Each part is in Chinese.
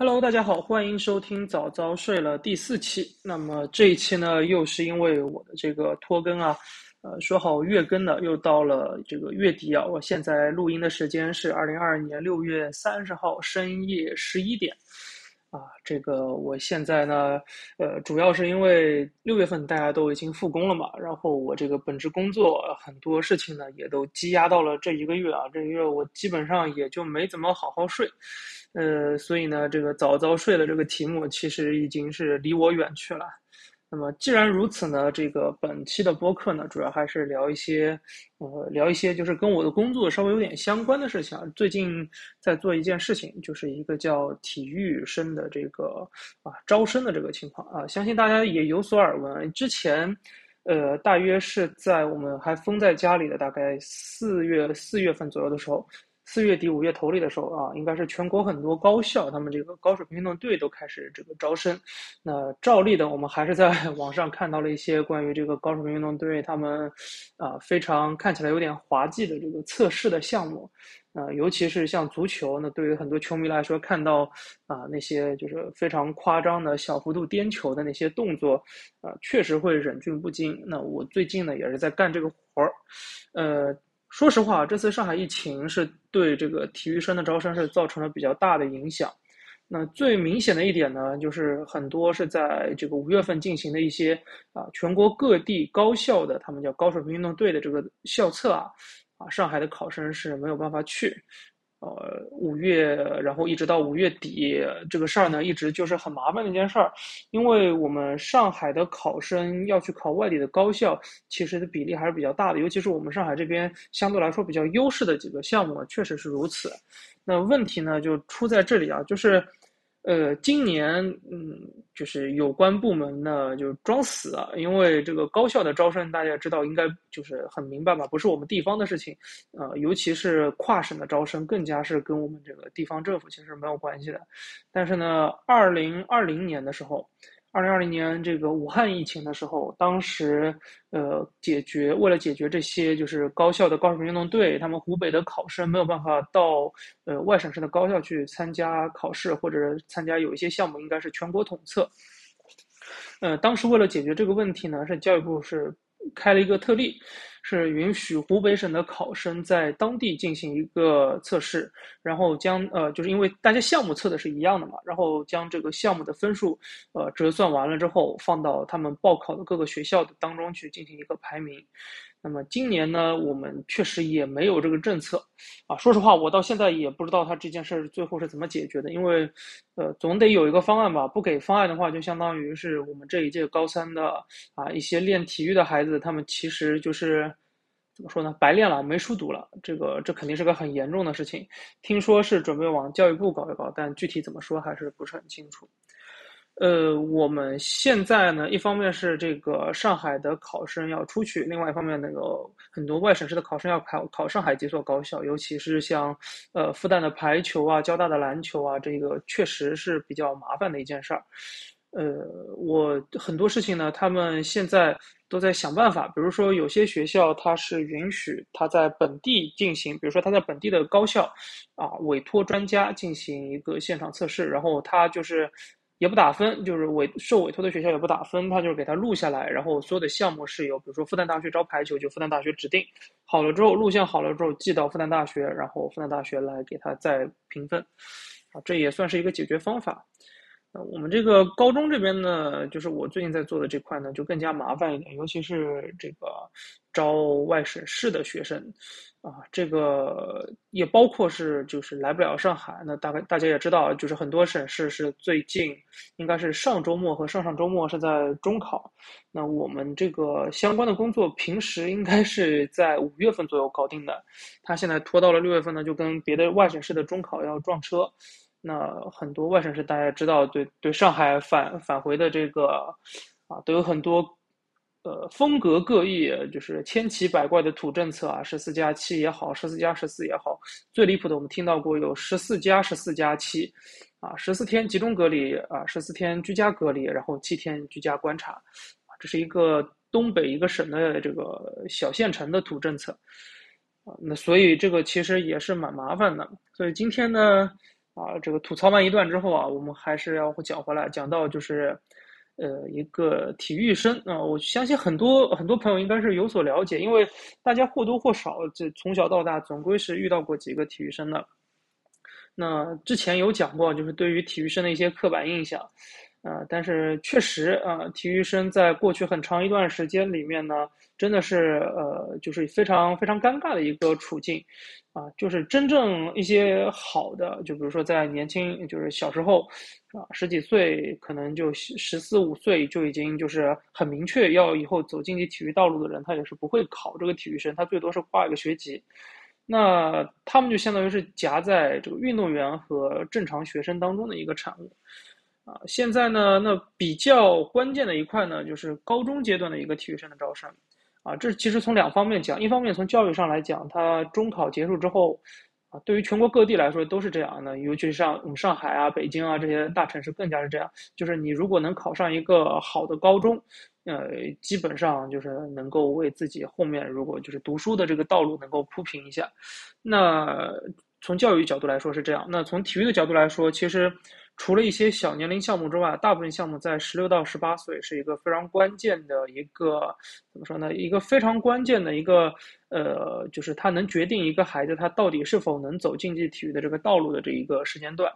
Hello，大家好，欢迎收听早早睡了第四期。那么这一期呢，又是因为我的这个拖更啊，呃，说好月更的，又到了这个月底啊。我现在录音的时间是二零二二年六月三十号深夜十一点。啊，这个我现在呢，呃，主要是因为六月份大家都已经复工了嘛，然后我这个本职工作很多事情呢也都积压到了这一个月啊，这一个月我基本上也就没怎么好好睡，呃，所以呢，这个早早睡的这个题目其实已经是离我远去了。那么既然如此呢，这个本期的播客呢，主要还是聊一些，呃，聊一些就是跟我的工作稍微有点相关的事情啊。最近在做一件事情，就是一个叫体育生的这个啊招生的这个情况啊，相信大家也有所耳闻。之前，呃，大约是在我们还封在家里的大概四月四月份左右的时候。四月底五月头里的时候啊，应该是全国很多高校，他们这个高水平运动队都开始这个招生。那照例的，我们还是在 网上看到了一些关于这个高水平运动队他们啊非常看起来有点滑稽的这个测试的项目。啊，尤其是像足球，那对于很多球迷来说，看到啊那些就是非常夸张的小幅度颠球的那些动作，啊，确实会忍俊不禁。那我最近呢也是在干这个活儿，呃。说实话，这次上海疫情是对这个体育生的招生是造成了比较大的影响。那最明显的一点呢，就是很多是在这个五月份进行的一些啊，全国各地高校的他们叫高水平运动队的这个校测啊，啊，上海的考生是没有办法去。呃，五月，然后一直到五月底，这个事儿呢，一直就是很麻烦的一件事儿，因为我们上海的考生要去考外地的高校，其实的比例还是比较大的，尤其是我们上海这边相对来说比较优势的几个项目，确实是如此。那问题呢，就出在这里啊，就是。呃，今年嗯，就是有关部门呢就装死啊，因为这个高校的招生大家知道应该就是很明白吧，不是我们地方的事情，呃，尤其是跨省的招生，更加是跟我们这个地方政府其实没有关系的。但是呢，二零二零年的时候。二零二零年这个武汉疫情的时候，当时呃解决为了解决这些就是高校的高水平运动队，他们湖北的考生没有办法到呃外省市的高校去参加考试，或者参加有一些项目应该是全国统测。呃，当时为了解决这个问题呢，是教育部是开了一个特例。是允许湖北省的考生在当地进行一个测试，然后将呃，就是因为大家项目测的是一样的嘛，然后将这个项目的分数呃折算完了之后，放到他们报考的各个学校的当中去进行一个排名。那么今年呢，我们确实也没有这个政策，啊，说实话，我到现在也不知道他这件事最后是怎么解决的，因为，呃，总得有一个方案吧，不给方案的话，就相当于是我们这一届高三的啊一些练体育的孩子，他们其实就是怎么说呢，白练了，没书读了，这个这肯定是个很严重的事情。听说是准备往教育部搞一搞，但具体怎么说还是不是很清楚。呃，我们现在呢，一方面是这个上海的考生要出去，另外一方面那个很多外省市的考生要考考上海几所高校，尤其是像呃复旦的排球啊、交大的篮球啊，这个确实是比较麻烦的一件事儿。呃，我很多事情呢，他们现在都在想办法，比如说有些学校它是允许他在本地进行，比如说他在本地的高校啊委托专家进行一个现场测试，然后他就是。也不打分，就是委受委托的学校也不打分，他就是给他录下来，然后所有的项目是由，比如说复旦大学招排球，就复旦大学指定好了之后，录像好了之后寄到复旦大学，然后复旦大学来给他再评分，啊，这也算是一个解决方法。我们这个高中这边呢，就是我最近在做的这块呢，就更加麻烦一点，尤其是这个招外省市的学生，啊，这个也包括是就是来不了上海。那大概大家也知道，就是很多省市是最近应该是上周末和上上周末是在中考。那我们这个相关的工作平时应该是在五月份左右搞定的，他现在拖到了六月份呢，就跟别的外省市的中考要撞车。那很多外省市大家知道，对对上海返返回的这个啊，都有很多呃风格各异，就是千奇百怪的土政策啊，十四加七也好，十四加十四也好，最离谱的我们听到过有十四加十四加七，啊，十四天集中隔离啊，十四天居家隔离，然后七天居家观察，啊这是一个东北一个省的这个小县城的土政策啊，那所以这个其实也是蛮麻烦的，所以今天呢。啊，这个吐槽完一段之后啊，我们还是要讲回来，讲到就是，呃，一个体育生啊，我相信很多很多朋友应该是有所了解，因为大家或多或少这从小到大总归是遇到过几个体育生的。那之前有讲过，就是对于体育生的一些刻板印象。啊，但是确实啊，体育生在过去很长一段时间里面呢，真的是呃，就是非常非常尴尬的一个处境，啊，就是真正一些好的，就比如说在年轻，就是小时候，啊，十几岁，可能就十四五岁就已经就是很明确要以后走竞技体育道路的人，他也是不会考这个体育生，他最多是挂一个学籍，那他们就相当于是夹在这个运动员和正常学生当中的一个产物。啊，现在呢，那比较关键的一块呢，就是高中阶段的一个体育生的招生，啊，这其实从两方面讲，一方面从教育上来讲，它中考结束之后，啊，对于全国各地来说都是这样的，尤其是像我们上海啊、北京啊这些大城市更加是这样，就是你如果能考上一个好的高中，呃，基本上就是能够为自己后面如果就是读书的这个道路能够铺平一下。那从教育角度来说是这样，那从体育的角度来说，其实。除了一些小年龄项目之外，大部分项目在十六到十八岁是一个非常关键的一个怎么说呢？一个非常关键的一个呃，就是它能决定一个孩子他到底是否能走竞技体育的这个道路的这一个时间段。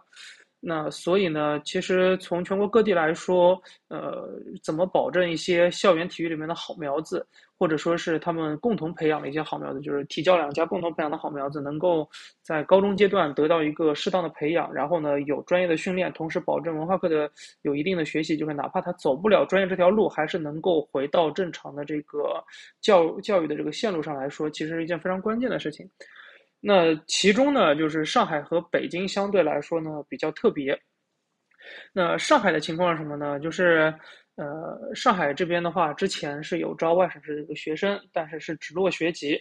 那所以呢，其实从全国各地来说，呃，怎么保证一些校园体育里面的好苗子，或者说是他们共同培养的一些好苗子，就是体教两家共同培养的好苗子，能够在高中阶段得到一个适当的培养，然后呢，有专业的训练，同时保证文化课的有一定的学习，就是哪怕他走不了专业这条路，还是能够回到正常的这个教教育的这个线路上来说，其实是一件非常关键的事情。那其中呢，就是上海和北京相对来说呢比较特别。那上海的情况是什么呢？就是，呃，上海这边的话，之前是有招外省市的一个学生，但是是只落学籍，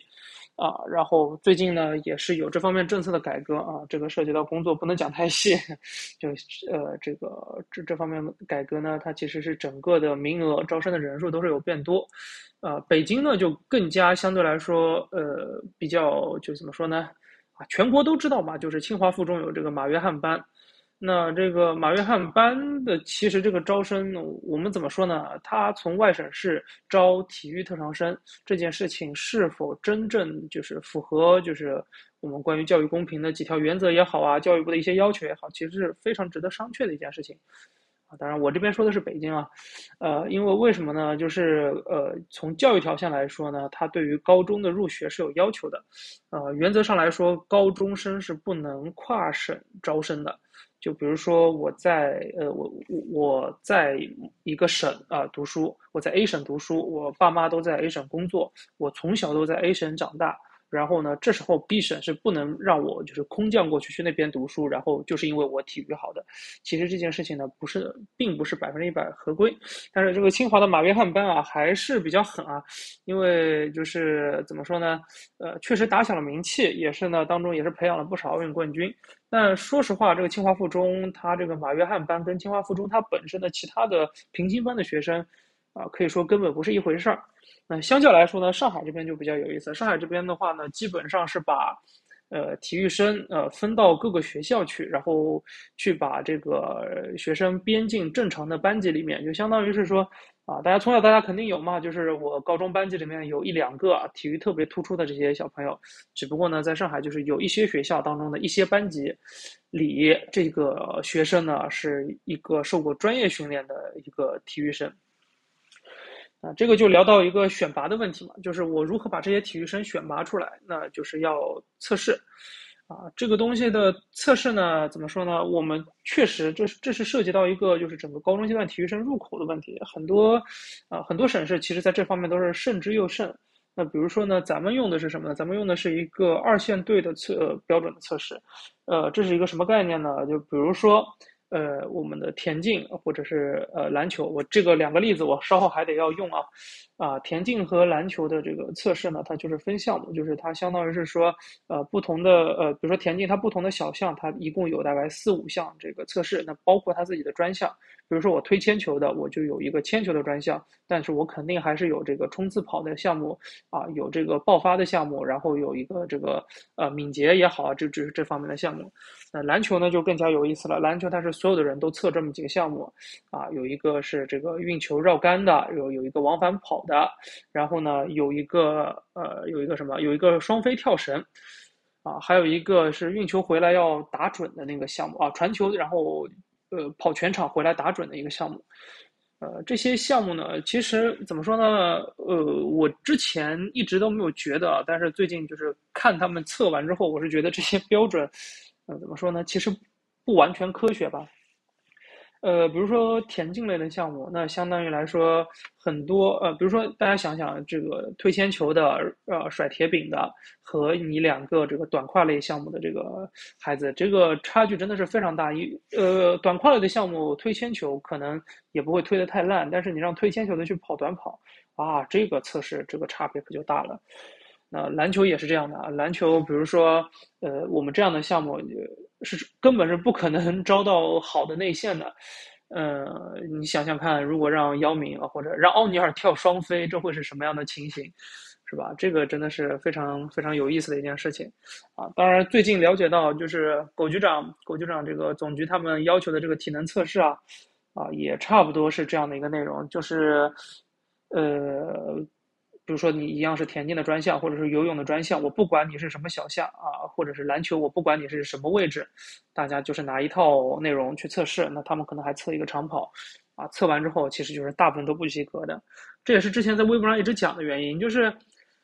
啊，然后最近呢也是有这方面政策的改革啊，这个涉及到工作不能讲太细，就呃这个这这方面改革呢，它其实是整个的名额招生的人数都是有变多。啊，北京呢就更加相对来说，呃，比较就怎么说呢？啊，全国都知道嘛，就是清华附中有这个马约翰班。那这个马约翰班的其实这个招生，我们怎么说呢？他从外省市招体育特长生这件事情，是否真正就是符合就是我们关于教育公平的几条原则也好啊，教育部的一些要求也好，其实是非常值得商榷的一件事情。当然，我这边说的是北京啊，呃，因为为什么呢？就是呃，从教育条件来说呢，它对于高中的入学是有要求的，呃，原则上来说，高中生是不能跨省招生的。就比如说我在呃，我我我在一个省啊读书，我在 A 省读书，我爸妈都在 A 省工作，我从小都在 A 省长大。然后呢，这时候 B 省是不能让我就是空降过去去那边读书，然后就是因为我体育好的。其实这件事情呢，不是，并不是百分之一百合规。但是这个清华的马约翰班啊，还是比较狠啊，因为就是怎么说呢，呃，确实打响了名气，也是呢，当中也是培养了不少奥运冠军。但说实话，这个清华附中，它这个马约翰班跟清华附中它本身的其他的平行班的学生，啊，可以说根本不是一回事儿。那相较来说呢，上海这边就比较有意思。上海这边的话呢，基本上是把，呃，体育生呃分到各个学校去，然后去把这个学生编进正常的班级里面，就相当于是说，啊，大家从小大家肯定有嘛，就是我高中班级里面有一两个体育特别突出的这些小朋友，只不过呢，在上海就是有一些学校当中的一些班级里，这个学生呢是一个受过专业训练的一个体育生。啊，这个就聊到一个选拔的问题嘛，就是我如何把这些体育生选拔出来，那就是要测试，啊，这个东西的测试呢，怎么说呢？我们确实，这是这是涉及到一个就是整个高中阶段体育生入口的问题，很多，啊，很多省市其实在这方面都是慎之又慎。那比如说呢，咱们用的是什么呢？咱们用的是一个二线队的测标准的测试，呃，这是一个什么概念呢？就比如说。呃，我们的田径或者是呃篮球，我这个两个例子我稍后还得要用啊，啊，田径和篮球的这个测试呢，它就是分项目，就是它相当于是说，呃，不同的呃，比如说田径，它不同的小项，它一共有大概四五项这个测试，那包括它自己的专项。比如说我推铅球的，我就有一个铅球的专项，但是我肯定还是有这个冲刺跑的项目啊，有这个爆发的项目，然后有一个这个呃敏捷也好，这这是这方面的项目。那篮球呢就更加有意思了，篮球它是所有的人都测这么几个项目啊，有一个是这个运球绕杆的，有有一个往返跑的，的然后呢有一个呃有一个什么，有一个双飞跳绳，啊，还有一个是运球回来要打准的那个项目啊，传球然后。呃，跑全场回来打准的一个项目，呃，这些项目呢，其实怎么说呢？呃，我之前一直都没有觉得，但是最近就是看他们测完之后，我是觉得这些标准，呃，怎么说呢？其实不完全科学吧。呃，比如说田径类的项目，那相当于来说很多呃，比如说大家想想，这个推铅球的，呃，甩铁饼的，和你两个这个短跨类项目的这个孩子，这个差距真的是非常大。一呃，短跨类的项目推铅球可能也不会推得太烂，但是你让推铅球的去跑短跑，啊，这个测试这个差别可就大了。那篮球也是这样的啊，篮球比如说呃，我们这样的项目。是根本是不可能 招到好的内线的，呃，你想想看，如果让姚明啊或者让奥尼尔跳双飞，这会是什么样的情形，是吧？这个真的是非常非常有意思的一件事情，啊，当然最近了解到，就是狗局长狗局长这个总局他们要求的这个体能测试啊，啊，也差不多是这样的一个内容，就是，呃。比如说你一样是田径的专项，或者是游泳的专项，我不管你是什么小项啊，或者是篮球，我不管你是什么位置，大家就是拿一套内容去测试。那他们可能还测一个长跑，啊，测完之后其实就是大部分都不及格的。这也是之前在微博上一直讲的原因，就是，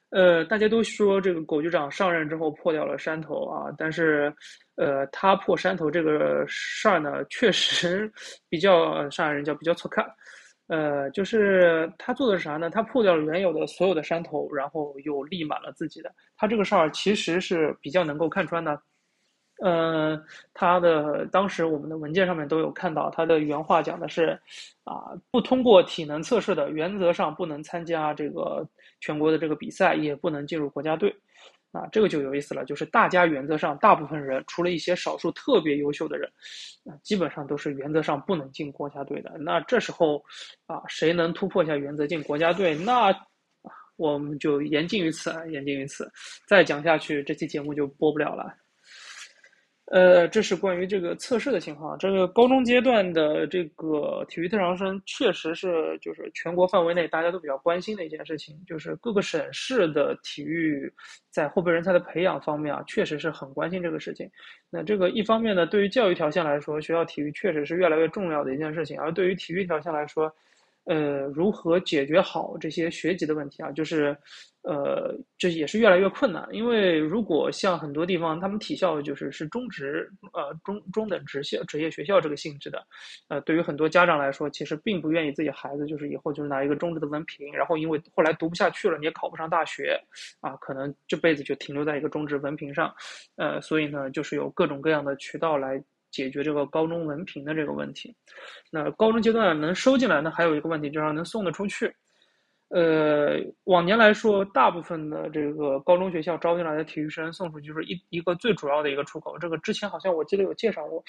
呃，大家都说这个狗局长上任之后破掉了山头啊，但是，呃，他破山头这个事儿呢，确实比较上海人叫比较错看。呃，就是他做的是啥呢？他破掉了原有的所有的山头，然后又立满了自己的。他这个事儿其实是比较能够看穿的。呃，他的当时我们的文件上面都有看到，他的原话讲的是，啊，不通过体能测试的，原则上不能参加这个全国的这个比赛，也不能进入国家队。啊，这个就有意思了，就是大家原则上大部分人，除了一些少数特别优秀的人，啊，基本上都是原则上不能进国家队的。那这时候，啊，谁能突破一下原则进国家队？那，我们就言尽于此，言尽于此。再讲下去，这期节目就播不了了。呃，这是关于这个测试的情况。这个高中阶段的这个体育特长生，确实是就是全国范围内大家都比较关心的一件事情。就是各个省市的体育在后备人才的培养方面啊，确实是很关心这个事情。那这个一方面呢，对于教育条线来说，学校体育确实是越来越重要的一件事情；而对于体育条线来说，呃，如何解决好这些学籍的问题啊？就是，呃，这也是越来越困难。因为如果像很多地方，他们体校就是是中职，呃，中中等职校、职业学校这个性质的，呃，对于很多家长来说，其实并不愿意自己孩子就是以后就是拿一个中职的文凭，然后因为后来读不下去了，你也考不上大学，啊，可能这辈子就停留在一个中职文凭上，呃，所以呢，就是有各种各样的渠道来。解决这个高中文凭的这个问题，那高中阶段能收进来，那还有一个问题就是能送得出去。呃，往年来说，大部分的这个高中学校招进来的体育生送出去，就是一一个最主要的一个出口。这个之前好像我记得有介绍过，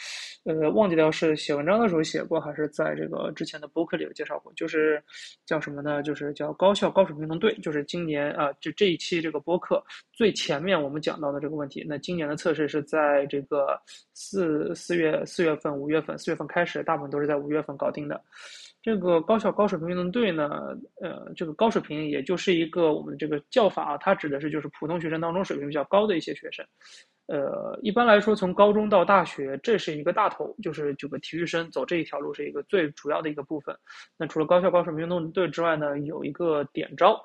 呃，忘记掉是写文章的时候写过，还是在这个之前的博客里有介绍过。就是叫什么呢？就是叫高校高水平运动队。就是今年啊，就这一期这个播客最前面我们讲到的这个问题。那今年的测试是在这个四四月四月份、五月份，四月份开始，大部分都是在五月份搞定的。这个高校高水平运动队呢，呃，这个高水平也就是一个我们这个叫法啊，它指的是就是普通学生当中水平比较高的一些学生。呃，一般来说，从高中到大学，这是一个大头，就是这个体育生走这一条路是一个最主要的一个部分。那除了高校高水平运动队之外呢，有一个点招，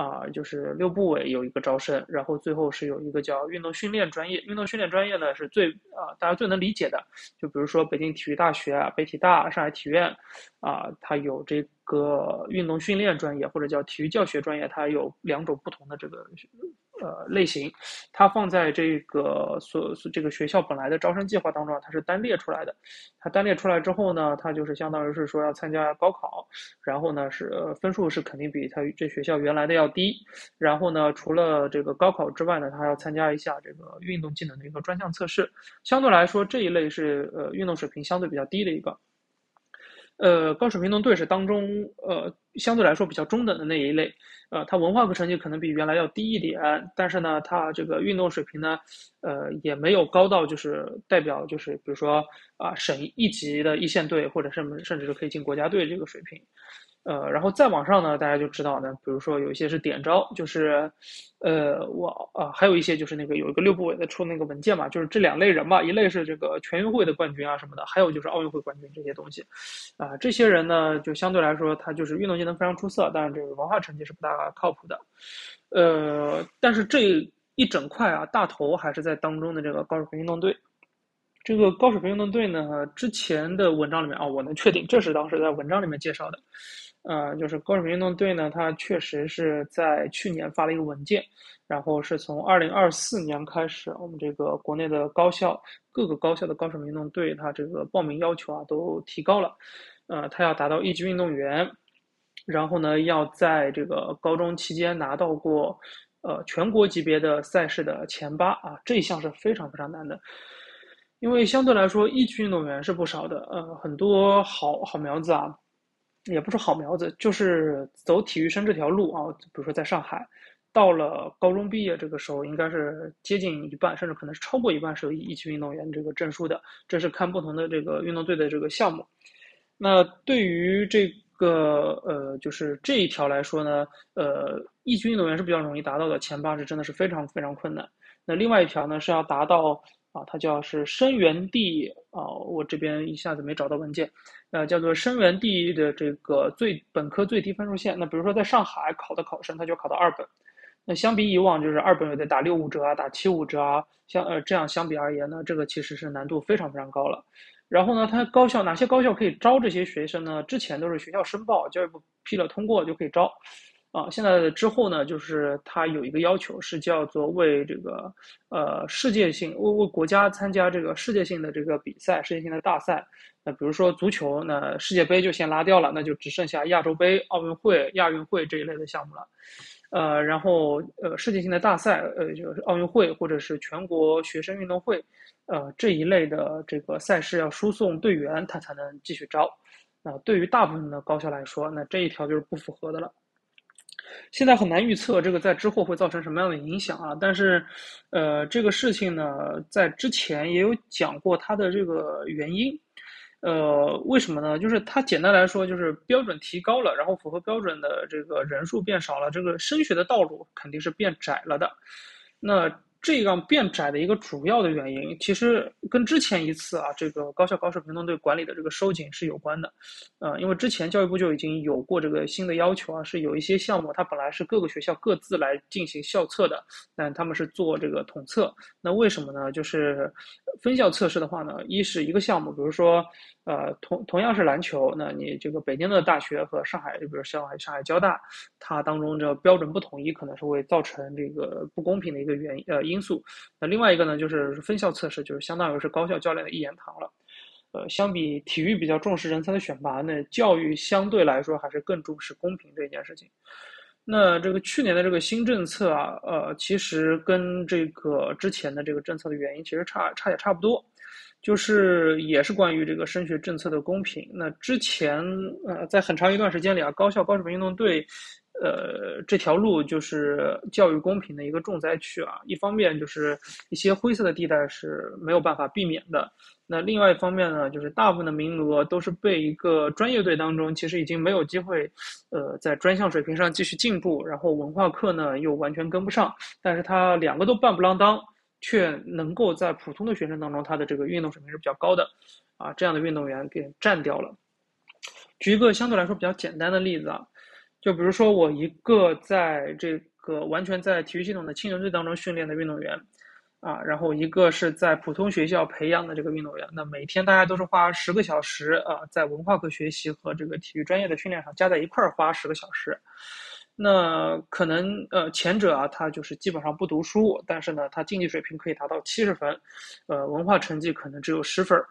啊，就是六部委有一个招生，然后最后是有一个叫运动训练专业。运动训练专业呢是最啊大家最能理解的，就比如说北京体育大学啊、北体大、上海体院，啊，它有这个运动训练专业或者叫体育教学专业，它有两种不同的这个。呃类型，它放在这个所这个学校本来的招生计划当中，它是单列出来的。它单列出来之后呢，它就是相当于是说要参加高考，然后呢是分数是肯定比它这学校原来的要低。然后呢，除了这个高考之外呢，它还要参加一下这个运动技能的一个专项测试。相对来说，这一类是呃运动水平相对比较低的一个。呃，高水平运动队是当中呃相对来说比较中等的那一类，呃，他文化课成绩可能比原来要低一点，但是呢，他这个运动水平呢，呃，也没有高到就是代表就是比如说啊省一级的一线队，或者甚甚至是可以进国家队这个水平。呃，然后再往上呢，大家就知道呢，比如说有一些是点招，就是，呃，我啊，还有一些就是那个有一个六部委的出那个文件嘛，就是这两类人嘛，一类是这个全运会的冠军啊什么的，还有就是奥运会冠军这些东西，啊，这些人呢，就相对来说他就是运动技能非常出色，但是这个文化成绩是不大靠谱的，呃，但是这一整块啊，大头还是在当中的这个高水平运动队。这个高水平运动队呢，之前的文章里面啊，我能确定这是当时在文章里面介绍的，呃，就是高水平运动队呢，它确实是在去年发了一个文件，然后是从二零二四年开始，我们这个国内的高校各个高校的高水平运动队，它这个报名要求啊都提高了，呃，它要达到一级运动员，然后呢，要在这个高中期间拿到过呃全国级别的赛事的前八啊，这一项是非常非常难的。因为相对来说，一级运动员是不少的，呃，很多好好苗子啊，也不是好苗子，就是走体育生这条路啊。比如说在上海，到了高中毕业这个时候，应该是接近一半，甚至可能是超过一半是有一级运动员这个证书的。这是看不同的这个运动队的这个项目。那对于这个呃，就是这一条来说呢，呃，一级运动员是比较容易达到的，前八是真的是非常非常困难。那另外一条呢，是要达到。啊，它叫是生源地啊，我这边一下子没找到文件，呃，叫做生源地的这个最本科最低分数线。那比如说在上海考的考生，他就考到二本。那相比以往，就是二本有得打六五折啊，打七五折啊，像呃这样相比而言呢，这个其实是难度非常非常高了。然后呢，它高校哪些高校可以招这些学生呢？之前都是学校申报，教育部批了通过就可以招。啊，现在之后呢，就是它有一个要求，是叫做为这个呃世界性为为国家参加这个世界性的这个比赛、世界性的大赛。那比如说足球，那世界杯就先拉掉了，那就只剩下亚洲杯、奥运会、亚运会这一类的项目了。呃，然后呃世界性的大赛，呃就是奥运会或者是全国学生运动会，呃这一类的这个赛事要输送队员，他才能继续招。那对于大部分的高校来说，那这一条就是不符合的了。现在很难预测这个在之后会造成什么样的影响啊！但是，呃，这个事情呢，在之前也有讲过它的这个原因，呃，为什么呢？就是它简单来说，就是标准提高了，然后符合标准的这个人数变少了，这个升学的道路肯定是变窄了的。那。这样变窄的一个主要的原因，其实跟之前一次啊，这个高校高水平团队管理的这个收紧是有关的，呃，因为之前教育部就已经有过这个新的要求啊，是有一些项目它本来是各个学校各自来进行校测的，但他们是做这个统测，那为什么呢？就是分校测试的话呢，一是一个项目，比如说。呃，同同样是篮球，那你这个北京的大学和上海，就比如上海上海交大，它当中这标准不统一，可能是会造成这个不公平的一个原呃因素。那另外一个呢，就是分校测试，就是相当于是高校教练的一言堂了。呃，相比体育比较重视人才的选拔，那教育相对来说还是更重视公平这一件事情。那这个去年的这个新政策啊，呃，其实跟这个之前的这个政策的原因其实差差也差不多。就是也是关于这个升学政策的公平。那之前呃，在很长一段时间里啊，高校高水平运动队，呃，这条路就是教育公平的一个重灾区啊。一方面就是一些灰色的地带是没有办法避免的。那另外一方面呢，就是大部分的名额都是被一个专业队当中，其实已经没有机会，呃，在专项水平上继续进步，然后文化课呢又完全跟不上，但是他两个都半不啷当。却能够在普通的学生当中，他的这个运动水平是比较高的，啊，这样的运动员给占掉了。举一个相对来说比较简单的例子啊，就比如说我一个在这个完全在体育系统的青年队当中训练的运动员，啊，然后一个是在普通学校培养的这个运动员，那每天大家都是花十个小时啊，在文化课学习和这个体育专业的训练上加在一块儿花十个小时。那可能呃前者啊，他就是基本上不读书，但是呢，他竞技水平可以达到七十分，呃，文化成绩可能只有十分。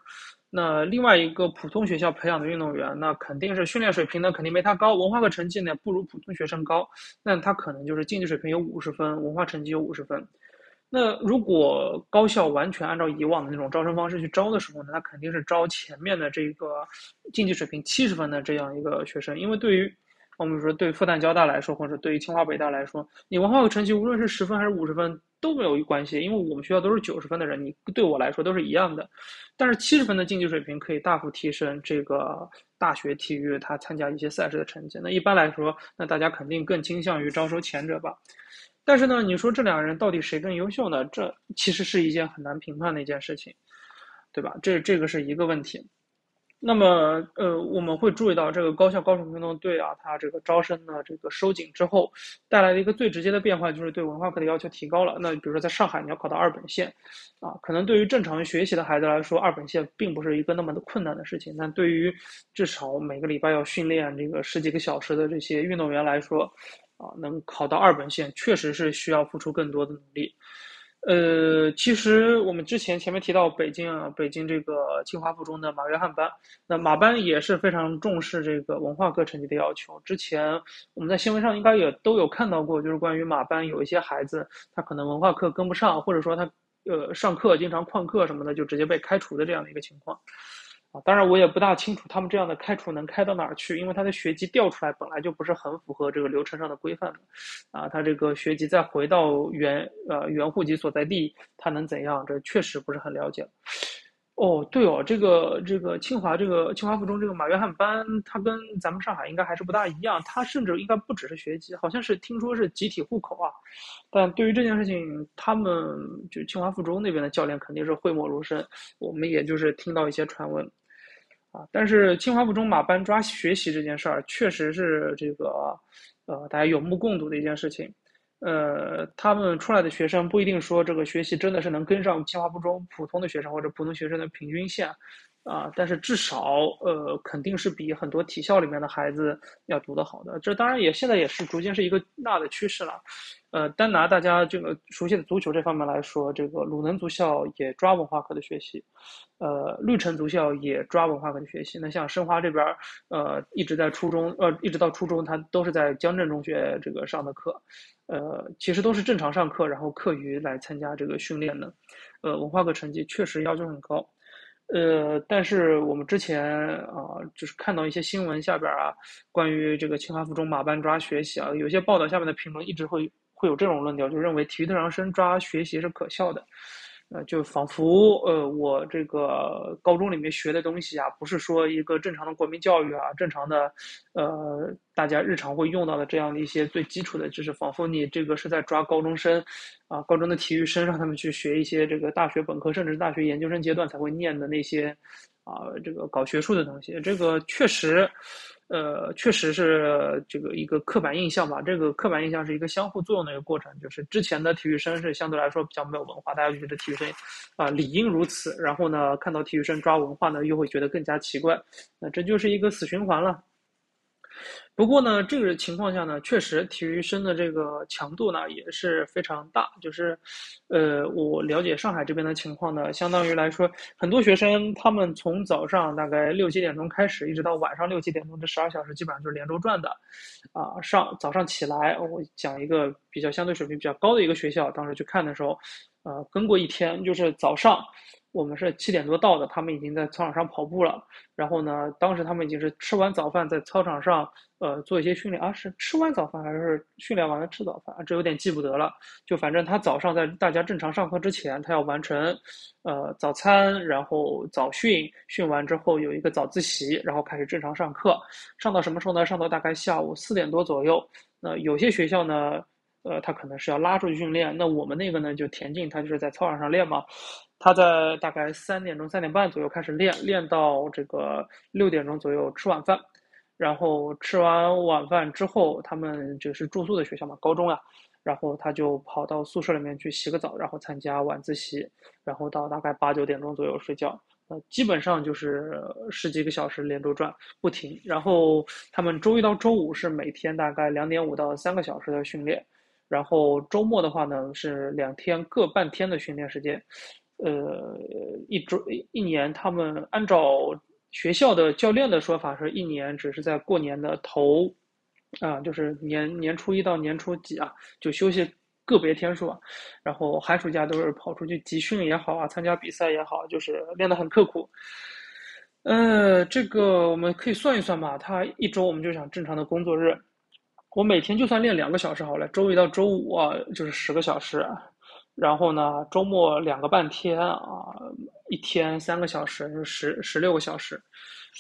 那另外一个普通学校培养的运动员，那肯定是训练水平呢肯定没他高，文化课成绩呢不如普通学生高，那他可能就是竞技水平有五十分，文化成绩有五十分。那如果高校完全按照以往的那种招生方式去招的时候呢，他肯定是招前面的这个竞技水平七十分的这样一个学生，因为对于我们说对复旦交大来说，或者对于清华北大来说，你文化课成绩无论是十分还是五十分都没有关系，因为我们学校都是九十分的人，你对我来说都是一样的。但是七十分的竞技水平可以大幅提升这个大学体育他参加一些赛事的成绩。那一般来说，那大家肯定更倾向于招收前者吧。但是呢，你说这两个人到底谁更优秀呢？这其实是一件很难评判的一件事情，对吧？这这个是一个问题。那么，呃，我们会注意到这个高校高中运动队啊，它这个招生呢，这个收紧之后，带来的一个最直接的变化就是对文化课的要求提高了。那比如说在上海，你要考到二本线，啊，可能对于正常学习的孩子来说，二本线并不是一个那么的困难的事情。但对于至少每个礼拜要训练这个十几个小时的这些运动员来说，啊，能考到二本线，确实是需要付出更多的努力。呃，其实我们之前前面提到北京啊，北京这个清华附中的马约翰班，那马班也是非常重视这个文化课成绩的要求。之前我们在新闻上应该也都有看到过，就是关于马班有一些孩子，他可能文化课跟不上，或者说他呃上课经常旷课什么的，就直接被开除的这样的一个情况。啊，当然我也不大清楚他们这样的开除能开到哪儿去，因为他的学籍调出来本来就不是很符合这个流程上的规范的，啊，他这个学籍再回到原呃原户籍所在地，他能怎样？这确实不是很了解。哦，对哦，这个这个清华这个清华附中这个马约翰班，他跟咱们上海应该还是不大一样，他甚至应该不只是学籍，好像是听说是集体户口啊。但对于这件事情，他们就清华附中那边的教练肯定是讳莫如深，我们也就是听到一些传闻。啊，但是清华附中马班抓学习这件事儿，确实是这个，呃，大家有目共睹的一件事情。呃，他们出来的学生不一定说这个学习真的是能跟上清华附中普通的学生或者普通学生的平均线。啊，但是至少，呃，肯定是比很多体校里面的孩子要读得好的。这当然也现在也是逐渐是一个大的趋势了。呃，单拿大家这个熟悉的足球这方面来说，这个鲁能足校也抓文化课的学习，呃，绿城足校也抓文化课的学习。那像申花这边，呃，一直在初中，呃，一直到初中，他都是在江镇中学这个上的课，呃，其实都是正常上课，然后课余来参加这个训练的。呃，文化课成绩确实要求很高。呃，但是我们之前啊，就是看到一些新闻下边啊，关于这个清华附中马班抓学习啊，有些报道下面的评论一直会会有这种论调，就认为体育特长生抓学习是可笑的。呃，就仿佛呃，我这个高中里面学的东西啊，不是说一个正常的国民教育啊，正常的，呃，大家日常会用到的这样的一些最基础的知识，仿佛你这个是在抓高中生，啊，高中的体育生，让他们去学一些这个大学本科甚至是大学研究生阶段才会念的那些，啊，这个搞学术的东西，这个确实。呃，确实是这个一个刻板印象吧。这个刻板印象是一个相互作用的一个过程，就是之前的体育生是相对来说比较没有文化，大家就觉得体育生啊理应如此。然后呢，看到体育生抓文化呢，又会觉得更加奇怪。那这就是一个死循环了。不过呢，这个情况下呢，确实体育生的这个强度呢也是非常大。就是，呃，我了解上海这边的情况呢，相当于来说，很多学生他们从早上大概六七点钟开始，一直到晚上六七点钟，这十二小时基本上就是连轴转的。啊，上早上起来，我讲一个比较相对水平比较高的一个学校，当时去看的时候，呃，跟过一天，就是早上。我们是七点多到的，他们已经在操场上跑步了。然后呢，当时他们已经是吃完早饭，在操场上呃做一些训练啊，是吃完早饭还是训练完了吃早饭？这有点记不得了。就反正他早上在大家正常上课之前，他要完成呃早餐，然后早训，训完之后有一个早自习，然后开始正常上课。上到什么时候呢？上到大概下午四点多左右。那有些学校呢，呃，他可能是要拉出去训练。那我们那个呢，就田径，他就是在操场上练嘛。他在大概三点钟、三点半左右开始练，练到这个六点钟左右吃晚饭，然后吃完晚饭之后，他们就是住宿的学校嘛，高中啊，然后他就跑到宿舍里面去洗个澡，然后参加晚自习，然后到大概八九点钟左右睡觉。呃，基本上就是十几个小时连轴转不停。然后他们周一到周五是每天大概两点五到三个小时的训练，然后周末的话呢是两天各半天的训练时间。呃，一周一年，他们按照学校的教练的说法，是一年只是在过年的头，啊，就是年年初一到年初几啊，就休息个别天数啊，然后寒暑假都是跑出去集训也好啊，参加比赛也好，就是练得很刻苦。呃，这个我们可以算一算吧，他一周我们就想正常的工作日，我每天就算练两个小时好了，周一到周五啊，就是十个小时。然后呢，周末两个半天啊，一天三个小时，十十六个小时，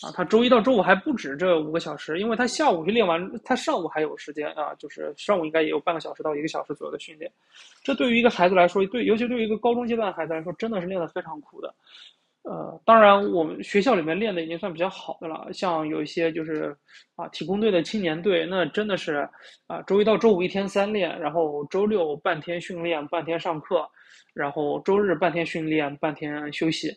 啊，他周一到周五还不止这五个小时，因为他下午去练完，他上午还有时间啊，就是上午应该也有半个小时到一个小时左右的训练。这对于一个孩子来说，对，尤其对于一个高中阶段的孩子来说，真的是练得非常苦的。呃，当然，我们学校里面练的已经算比较好的了。像有一些就是啊，体工队的青年队，那真的是啊，周一到周五一天三练，然后周六半天训练，半天上课，然后周日半天训练，半天休息，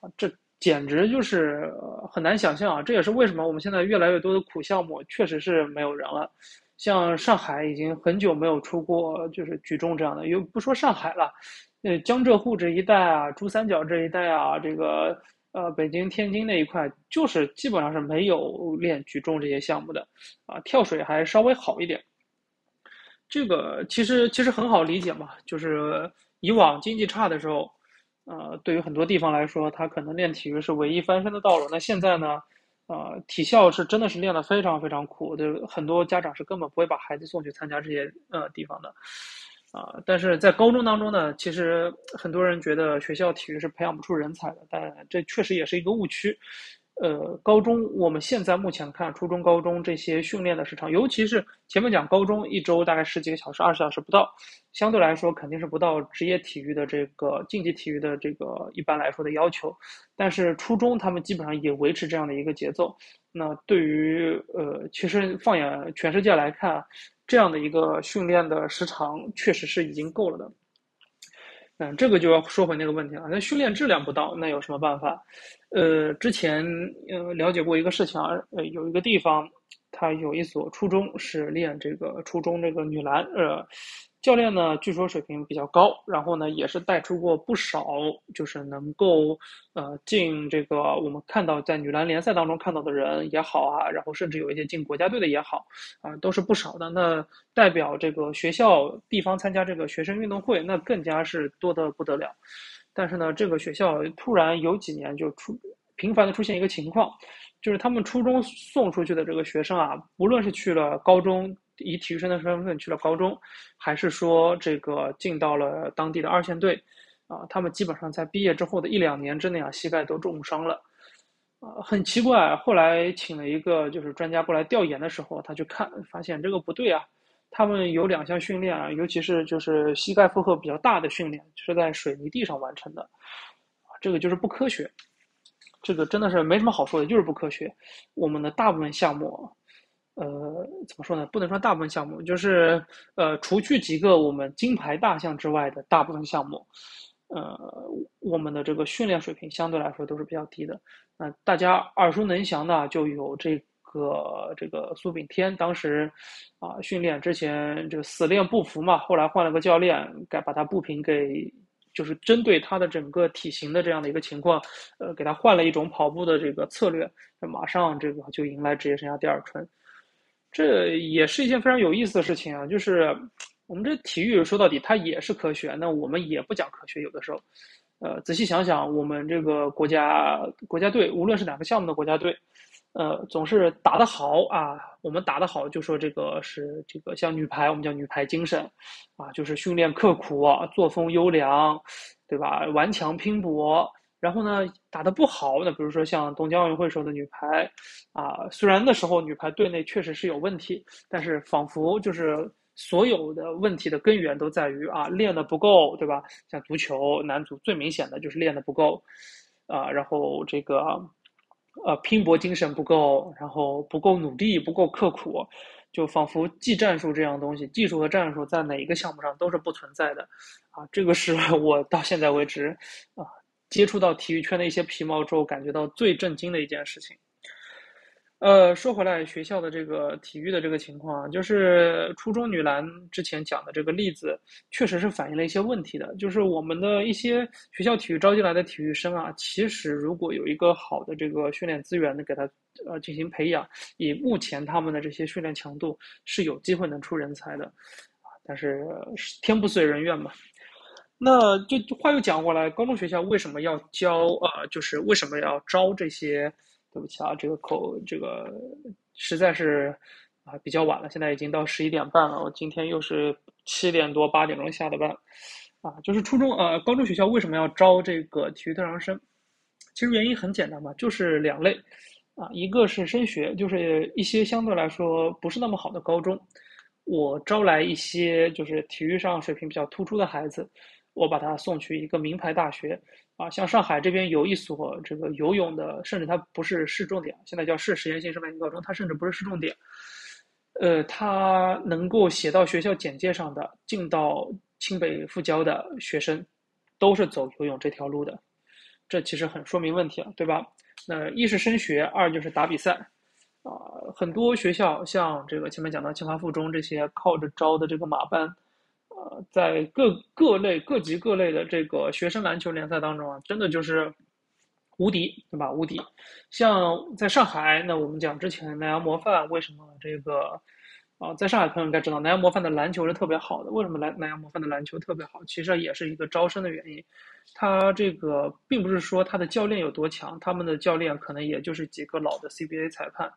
啊，这简直就是很难想象啊！这也是为什么我们现在越来越多的苦项目确实是没有人了。像上海已经很久没有出过就是举重这样的，又不说上海了。呃，江浙沪这一带啊，珠三角这一带啊，这个呃，北京、天津那一块，就是基本上是没有练举重这些项目的，啊，跳水还稍微好一点。这个其实其实很好理解嘛，就是以往经济差的时候，呃，对于很多地方来说，他可能练体育是唯一翻身的道路。那现在呢，啊，体校是真的是练得非常非常苦，就很多家长是根本不会把孩子送去参加这些呃地方的。啊，但是在高中当中呢，其实很多人觉得学校体育是培养不出人才的，但这确实也是一个误区。呃，高中我们现在目前看，初中、高中这些训练的时长，尤其是前面讲高中一周大概十几个小时、二十小时不到，相对来说肯定是不到职业体育的这个竞技体育的这个一般来说的要求。但是初中他们基本上也维持这样的一个节奏。那对于呃，其实放眼全世界来看。这样的一个训练的时长确实是已经够了的，嗯，这个就要说回那个问题了。那训练质量不到，那有什么办法？呃，之前呃了解过一个事情啊，呃，有一个地方，它有一所初中是练这个初中这个女篮，呃。教练呢，据说水平比较高，然后呢，也是带出过不少，就是能够呃进这个我们看到在女篮联赛当中看到的人也好啊，然后甚至有一些进国家队的也好啊，都是不少的。那代表这个学校地方参加这个学生运动会，那更加是多得不得了。但是呢，这个学校突然有几年就出频繁的出现一个情况，就是他们初中送出去的这个学生啊，不论是去了高中。以体育生的身份去了高中，还是说这个进到了当地的二线队，啊，他们基本上在毕业之后的一两年之内啊，膝盖都重伤了，啊，很奇怪。后来请了一个就是专家过来调研的时候，他去看，发现这个不对啊。他们有两项训练啊，尤其是就是膝盖负荷比较大的训练，是在水泥地上完成的，啊，这个就是不科学。这个真的是没什么好说的，就是不科学。我们的大部分项目。呃，怎么说呢？不能说大部分项目，就是呃，除去几个我们金牌大项之外的大部分项目，呃，我们的这个训练水平相对来说都是比较低的。那大家耳熟能详的就有这个这个苏炳添，当时啊训练之前这个死练不服嘛，后来换了个教练，该把他步频给就是针对他的整个体型的这样的一个情况，呃，给他换了一种跑步的这个策略，马上这个就迎来职业生涯第二春。这也是一件非常有意思的事情啊，就是我们这体育说到底它也是科学，那我们也不讲科学，有的时候，呃，仔细想想，我们这个国家国家队，无论是哪个项目的国家队，呃，总是打得好啊，我们打得好就说这个是这个像女排，我们叫女排精神，啊，就是训练刻苦，作风优良，对吧？顽强拼搏。然后呢，打得不好，那比如说像东京奥运会时候的女排，啊，虽然那时候女排队内确实是有问题，但是仿佛就是所有的问题的根源都在于啊练得不够，对吧？像足球男足最明显的就是练得不够，啊，然后这个呃拼搏精神不够，然后不够努力，不够刻苦，就仿佛技战术这样东西，技术和战术在哪一个项目上都是不存在的，啊，这个是 我到现在为止啊。接触到体育圈的一些皮毛之后，感觉到最震惊的一件事情。呃，说回来，学校的这个体育的这个情况啊，就是初中女篮之前讲的这个例子，确实是反映了一些问题的。就是我们的一些学校体育招进来的体育生啊，其实如果有一个好的这个训练资源的给他呃进行培养，以目前他们的这些训练强度，是有机会能出人才的啊。但是天不遂人愿嘛。那就话又讲过来，高中学校为什么要教啊？就是为什么要招这些？对不起啊，这个口这个实在是啊比较晚了，现在已经到十一点半了。我今天又是七点多八点钟下的班，啊，就是初中呃高中学校为什么要招这个体育特长生？其实原因很简单嘛，就是两类啊，一个是升学，就是一些相对来说不是那么好的高中，我招来一些就是体育上水平比较突出的孩子，我把他送去一个名牌大学。啊，像上海这边有一所这个游泳的，甚至它不是市重点，现在叫市实验性示范性高中，它甚至不是市重点。呃，它能够写到学校简介上的，进到清北复交的学生，都是走游泳这条路的，这其实很说明问题了，对吧？那一是升学，二就是打比赛。啊，很多学校像这个前面讲到清华附中这些，靠着招的这个马班。在各各类各级各类的这个学生篮球联赛当中啊，真的就是无敌，对吧？无敌。像在上海，那我们讲之前南洋模范为什么这个啊，在上海朋友应该知道，南洋模范的篮球是特别好的。为什么南南洋模范的篮球特别好？其实也是一个招生的原因。他这个并不是说他的教练有多强，他们的教练可能也就是几个老的 CBA 裁判。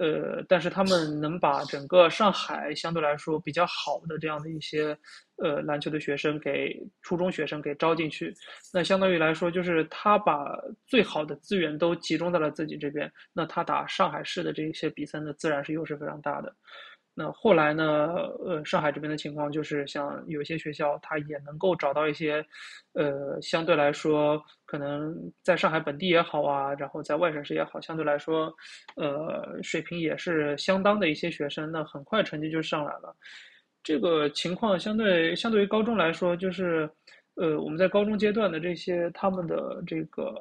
呃，但是他们能把整个上海相对来说比较好的这样的一些呃篮球的学生给初中学生给招进去，那相当于来说就是他把最好的资源都集中在了自己这边，那他打上海市的这些比赛呢，自然是优势非常大的。那后来呢？呃，上海这边的情况就是，像有些学校，它也能够找到一些，呃，相对来说，可能在上海本地也好啊，然后在外省市也好，相对来说，呃，水平也是相当的一些学生，那很快成绩就上来了。这个情况相对相对于高中来说，就是，呃，我们在高中阶段的这些他们的这个。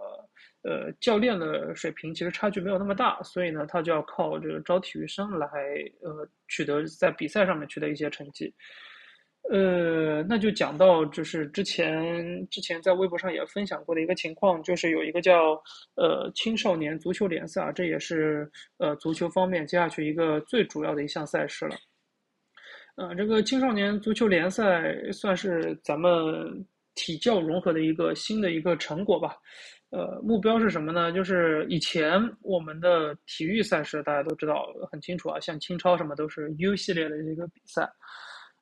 呃，教练的水平其实差距没有那么大，所以呢，他就要靠这个招体育生来，呃，取得在比赛上面取得一些成绩。呃，那就讲到就是之前之前在微博上也分享过的一个情况，就是有一个叫呃青少年足球联赛，这也是呃足球方面接下去一个最主要的一项赛事了。呃，这个青少年足球联赛算是咱们体教融合的一个新的一个成果吧。呃，目标是什么呢？就是以前我们的体育赛事，大家都知道很清楚啊，像青超什么都是 U 系列的这个比赛。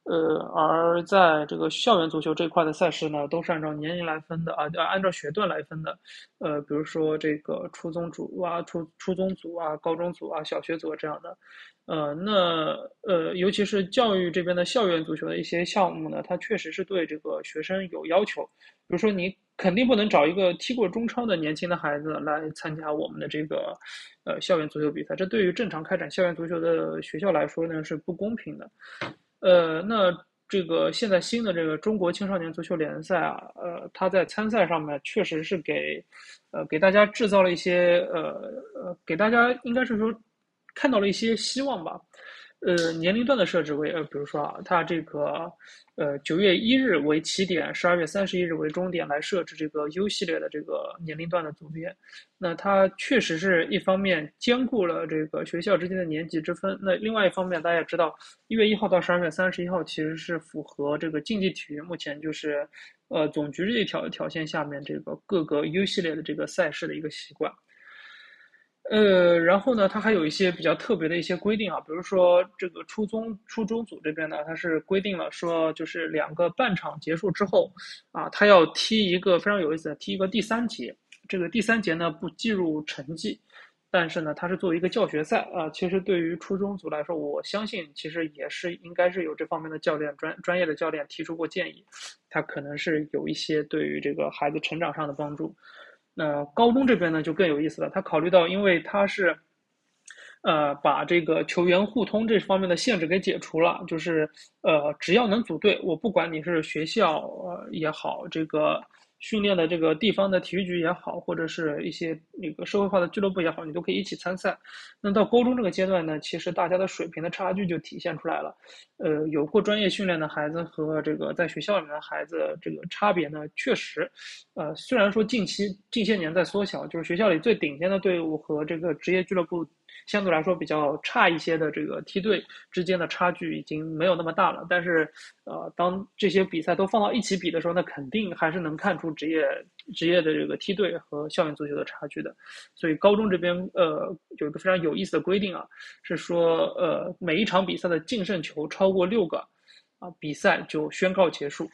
呃，而在这个校园足球这块的赛事呢，都是按照年龄来分的啊，按照学段来分的。呃，比如说这个初中组啊、初初中组啊、高中组啊、小学组这样的。呃，那呃，尤其是教育这边的校园足球的一些项目呢，它确实是对这个学生有要求。比如说，你肯定不能找一个踢过中超的年轻的孩子来参加我们的这个呃校园足球比赛，这对于正常开展校园足球的学校来说呢是不公平的。呃，那这个现在新的这个中国青少年足球联赛啊，呃，它在参赛上面确实是给呃给大家制造了一些呃呃，给大家应该是说。看到了一些希望吧，呃，年龄段的设置为呃，比如说啊，它这个呃九月一日为起点，十二月三十一日为终点来设置这个 U 系列的这个年龄段的组别，那它确实是一方面兼顾了这个学校之间的年级之分，那另外一方面大家也知道，一月一号到十二月三十一号其实是符合这个竞技体育目前就是呃总局这一条条线下面这个各个 U 系列的这个赛事的一个习惯。呃，然后呢，它还有一些比较特别的一些规定啊，比如说这个初中初中组这边呢，它是规定了说，就是两个半场结束之后，啊，他要踢一个非常有意思的，踢一个第三节。这个第三节呢不计入成绩，但是呢，它是作为一个教学赛啊。其实对于初中组来说，我相信其实也是应该是有这方面的教练专专业的教练提出过建议，他可能是有一些对于这个孩子成长上的帮助。那高中这边呢就更有意思了，他考虑到，因为他是，呃，把这个球员互通这方面的限制给解除了，就是呃，只要能组队，我不管你是学校呃也好，这个训练的这个地方的体育局也好，或者是一些那个社会化的俱乐部也好，你都可以一起参赛。那到高中这个阶段呢，其实大家的水平的差距就体现出来了。呃，有过专业训练的孩子和这个在学校里面的孩子，这个差别呢，确实，呃，虽然说近期近些年在缩小，就是学校里最顶尖的队伍和这个职业俱乐部。相对来说比较差一些的这个梯队之间的差距已经没有那么大了，但是，呃，当这些比赛都放到一起比的时候，那肯定还是能看出职业职业的这个梯队和校园足球的差距的。所以高中这边呃有一个非常有意思的规定啊，是说呃每一场比赛的净胜球超过六个，啊比赛就宣告结束。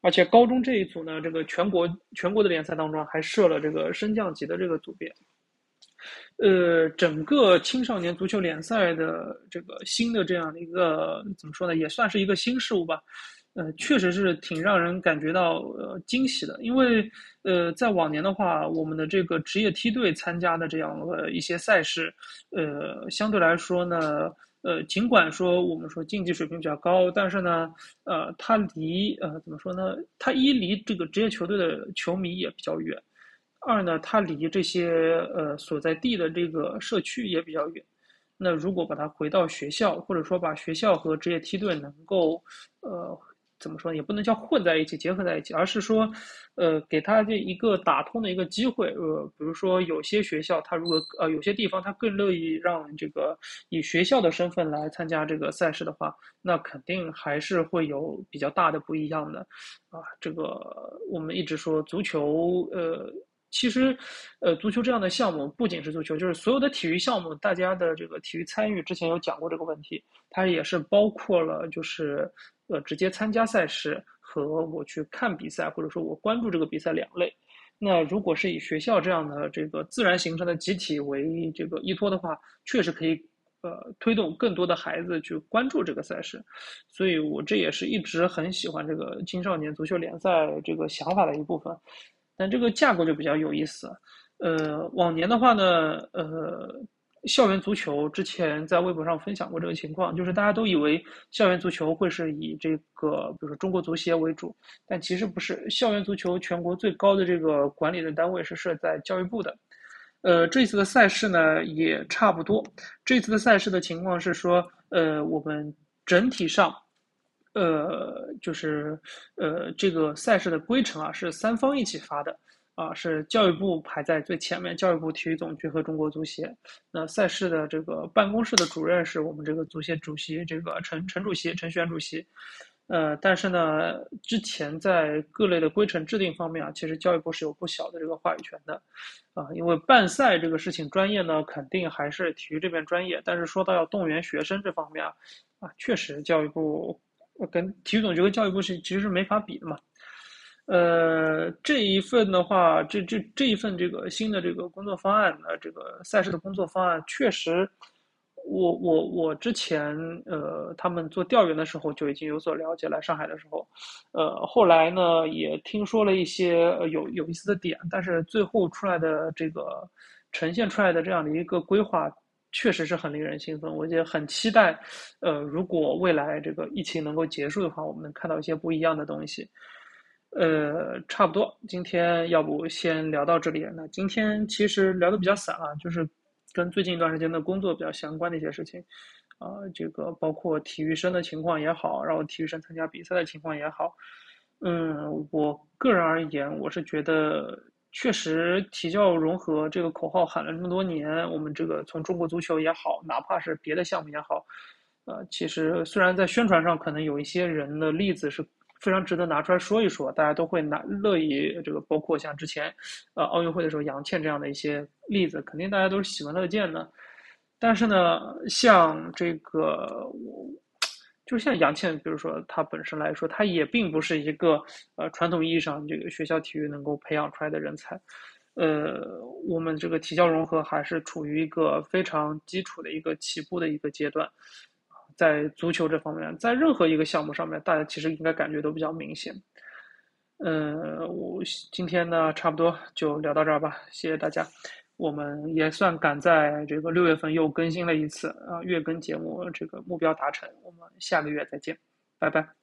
而且高中这一组呢，这个全国全国的联赛当中还设了这个升降级的这个组别。呃，整个青少年足球联赛的这个新的这样的一个怎么说呢，也算是一个新事物吧。呃，确实是挺让人感觉到呃惊喜的，因为呃，在往年的话，我们的这个职业梯队参加的这样的一些赛事，呃，相对来说呢，呃，尽管说我们说竞技水平比较高，但是呢，呃，它离呃怎么说呢，它一离这个职业球队的球迷也比较远。二呢，它离这些呃所在地的这个社区也比较远。那如果把它回到学校，或者说把学校和职业梯队能够呃怎么说，也不能叫混在一起、结合在一起，而是说呃给他这一个打通的一个机会。呃，比如说有些学校，它如果呃有些地方它更乐意让这个以学校的身份来参加这个赛事的话，那肯定还是会有比较大的不一样的。啊，这个我们一直说足球呃。其实，呃，足球这样的项目不仅是足球，就是所有的体育项目，大家的这个体育参与，之前有讲过这个问题，它也是包括了，就是呃，直接参加赛事和我去看比赛，或者说我关注这个比赛两类。那如果是以学校这样的这个自然形成的集体为这个依托的话，确实可以呃推动更多的孩子去关注这个赛事。所以我这也是一直很喜欢这个青少年足球联赛这个想法的一部分。但这个架构就比较有意思，呃，往年的话呢，呃，校园足球之前在微博上分享过这个情况，就是大家都以为校园足球会是以这个，比如说中国足协为主，但其实不是，校园足球全国最高的这个管理的单位是设在教育部的，呃，这次的赛事呢也差不多，这次的赛事的情况是说，呃，我们整体上。呃，就是呃，这个赛事的规程啊，是三方一起发的啊，是教育部排在最前面，教育部体育总局和中国足协。那赛事的这个办公室的主任是我们这个足协主席，这个陈陈主席，陈旋主席。呃，但是呢，之前在各类的规程制定方面啊，其实教育部是有不小的这个话语权的啊，因为办赛这个事情专业呢，肯定还是体育这边专业，但是说到要动员学生这方面啊，啊，确实教育部。跟体育总局和教育部是其实是没法比的嘛，呃，这一份的话，这这这一份这个新的这个工作方案呢，这个赛事的工作方案，确实，我我我之前呃他们做调研的时候就已经有所了解，来上海的时候，呃，后来呢也听说了一些有有意思的点，但是最后出来的这个呈现出来的这样的一个规划。确实是很令人兴奋，我也很期待。呃，如果未来这个疫情能够结束的话，我们能看到一些不一样的东西。呃，差不多，今天要不先聊到这里。那今天其实聊的比较散啊，就是跟最近一段时间的工作比较相关的一些事情。啊，这个包括体育生的情况也好，然后体育生参加比赛的情况也好。嗯，我个人而言，我是觉得。确实，体教融合这个口号喊了这么多年，我们这个从中国足球也好，哪怕是别的项目也好，呃，其实虽然在宣传上可能有一些人的例子是非常值得拿出来说一说，大家都会拿乐意这个，包括像之前，呃，奥运会的时候杨倩这样的一些例子，肯定大家都是喜闻乐见的。但是呢，像这个我。就像杨倩，比如说她本身来说，她也并不是一个呃传统意义上这个学校体育能够培养出来的人才，呃，我们这个体教融合还是处于一个非常基础的一个起步的一个阶段，在足球这方面，在任何一个项目上面，大家其实应该感觉都比较明显。嗯，我今天呢差不多就聊到这儿吧，谢谢大家。我们也算赶在这个六月份又更新了一次啊，月更节目，这个目标达成，我们下个月再见，拜拜。